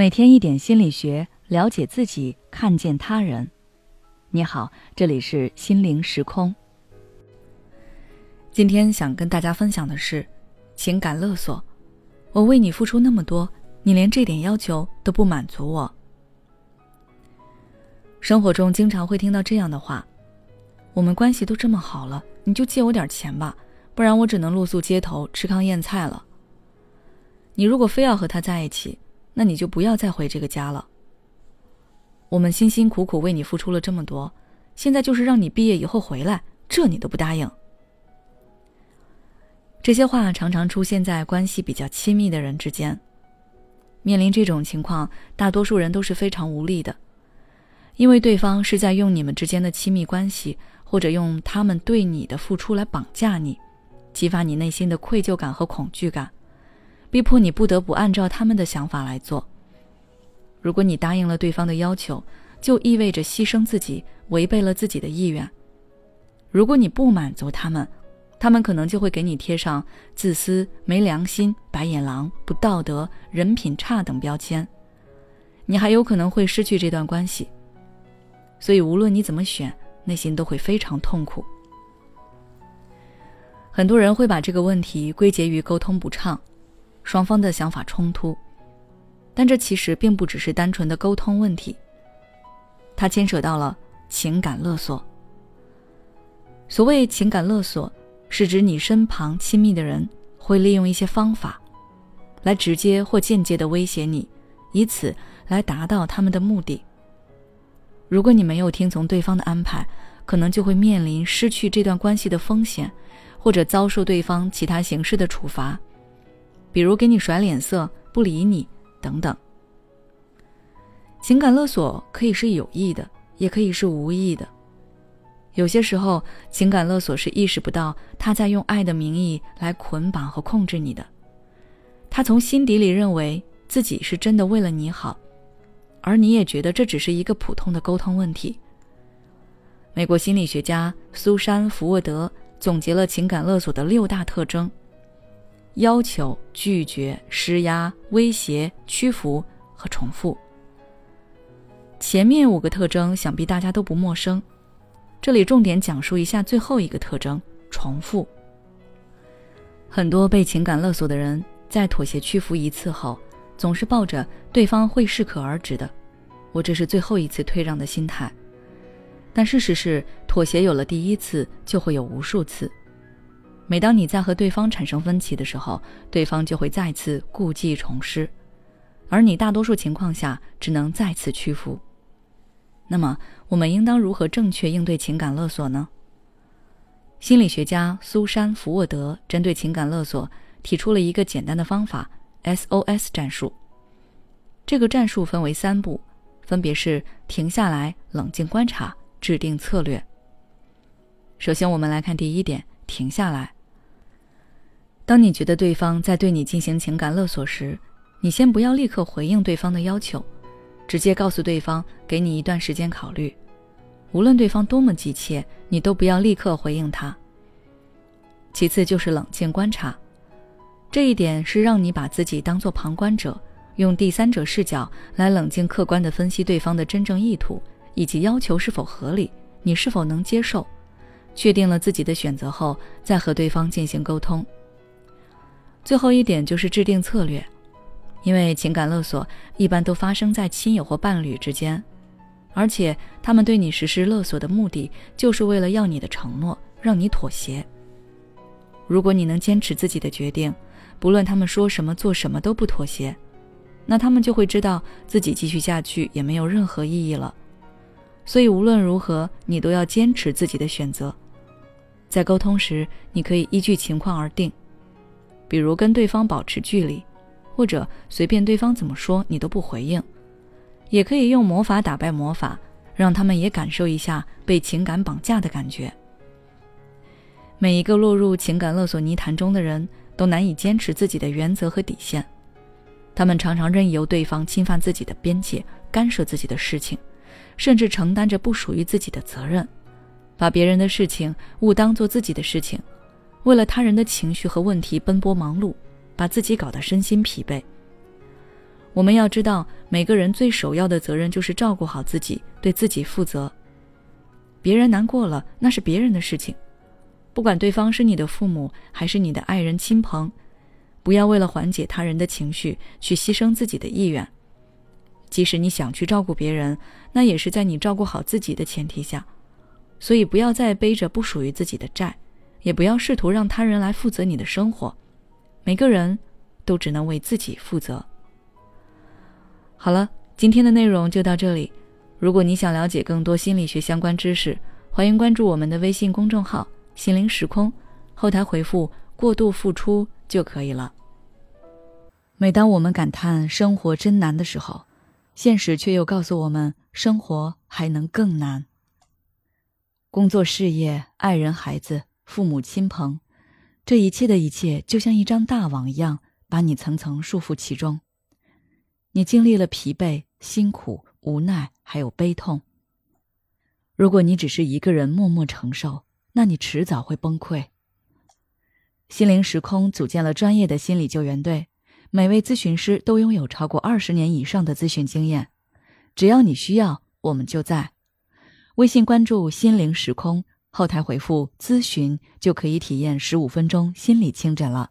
每天一点心理学，了解自己，看见他人。你好，这里是心灵时空。今天想跟大家分享的是情感勒索。我为你付出那么多，你连这点要求都不满足我。生活中经常会听到这样的话：“我们关系都这么好了，你就借我点钱吧，不然我只能露宿街头，吃糠咽菜了。”你如果非要和他在一起，那你就不要再回这个家了。我们辛辛苦苦为你付出了这么多，现在就是让你毕业以后回来，这你都不答应。这些话常常出现在关系比较亲密的人之间。面临这种情况，大多数人都是非常无力的，因为对方是在用你们之间的亲密关系，或者用他们对你的付出来绑架你，激发你内心的愧疚感和恐惧感。逼迫你不得不按照他们的想法来做。如果你答应了对方的要求，就意味着牺牲自己，违背了自己的意愿。如果你不满足他们，他们可能就会给你贴上自私、没良心、白眼狼、不道德、人品差等标签，你还有可能会失去这段关系。所以，无论你怎么选，内心都会非常痛苦。很多人会把这个问题归结于沟通不畅。双方的想法冲突，但这其实并不只是单纯的沟通问题。它牵扯到了情感勒索。所谓情感勒索，是指你身旁亲密的人会利用一些方法，来直接或间接的威胁你，以此来达到他们的目的。如果你没有听从对方的安排，可能就会面临失去这段关系的风险，或者遭受对方其他形式的处罚。比如给你甩脸色、不理你等等。情感勒索可以是有意的，也可以是无意的。有些时候，情感勒索是意识不到他在用爱的名义来捆绑和控制你的。他从心底里认为自己是真的为了你好，而你也觉得这只是一个普通的沟通问题。美国心理学家苏珊·福沃德总结了情感勒索的六大特征。要求、拒绝、施压、威胁、屈服和重复。前面五个特征想必大家都不陌生，这里重点讲述一下最后一个特征——重复。很多被情感勒索的人在妥协屈服一次后，总是抱着对方会适可而止的，我这是最后一次退让的心态。但事实是，妥协有了第一次，就会有无数次。每当你在和对方产生分歧的时候，对方就会再次故技重施，而你大多数情况下只能再次屈服。那么，我们应当如何正确应对情感勒索呢？心理学家苏珊·福沃德针对情感勒索提出了一个简单的方法 ——SOS 战术。这个战术分为三步，分别是停下来、冷静观察、制定策略。首先，我们来看第一点：停下来。当你觉得对方在对你进行情感勒索时，你先不要立刻回应对方的要求，直接告诉对方给你一段时间考虑。无论对方多么急切，你都不要立刻回应他。其次就是冷静观察，这一点是让你把自己当做旁观者，用第三者视角来冷静客观地分析对方的真正意图以及要求是否合理，你是否能接受。确定了自己的选择后，再和对方进行沟通。最后一点就是制定策略，因为情感勒索一般都发生在亲友或伴侣之间，而且他们对你实施勒索的目的就是为了要你的承诺，让你妥协。如果你能坚持自己的决定，不论他们说什么做什么都不妥协，那他们就会知道自己继续下去也没有任何意义了。所以无论如何，你都要坚持自己的选择。在沟通时，你可以依据情况而定。比如跟对方保持距离，或者随便对方怎么说你都不回应，也可以用魔法打败魔法，让他们也感受一下被情感绑架的感觉。每一个落入情感勒索泥潭中的人都难以坚持自己的原则和底线，他们常常任由对方侵犯自己的边界，干涉自己的事情，甚至承担着不属于自己的责任，把别人的事情误当做自己的事情。为了他人的情绪和问题奔波忙碌，把自己搞得身心疲惫。我们要知道，每个人最首要的责任就是照顾好自己，对自己负责。别人难过了，那是别人的事情，不管对方是你的父母还是你的爱人亲朋，不要为了缓解他人的情绪去牺牲自己的意愿。即使你想去照顾别人，那也是在你照顾好自己的前提下。所以，不要再背着不属于自己的债，也不要试图让他人来负责你的生活。每个人都只能为自己负责。好了，今天的内容就到这里。如果你想了解更多心理学相关知识，欢迎关注我们的微信公众号“心灵时空”，后台回复“过度付出”就可以了。每当我们感叹生活真难的时候，现实却又告诉我们，生活还能更难。工作、事业、爱人、孩子、父母亲朋，这一切的一切，就像一张大网一样，把你层层束缚其中。你经历了疲惫、辛苦、无奈，还有悲痛。如果你只是一个人默默承受，那你迟早会崩溃。心灵时空组建了专业的心理救援队，每位咨询师都拥有超过二十年以上的咨询经验。只要你需要，我们就在。微信关注“心灵时空”，后台回复“咨询”就可以体验十五分钟心理清诊了。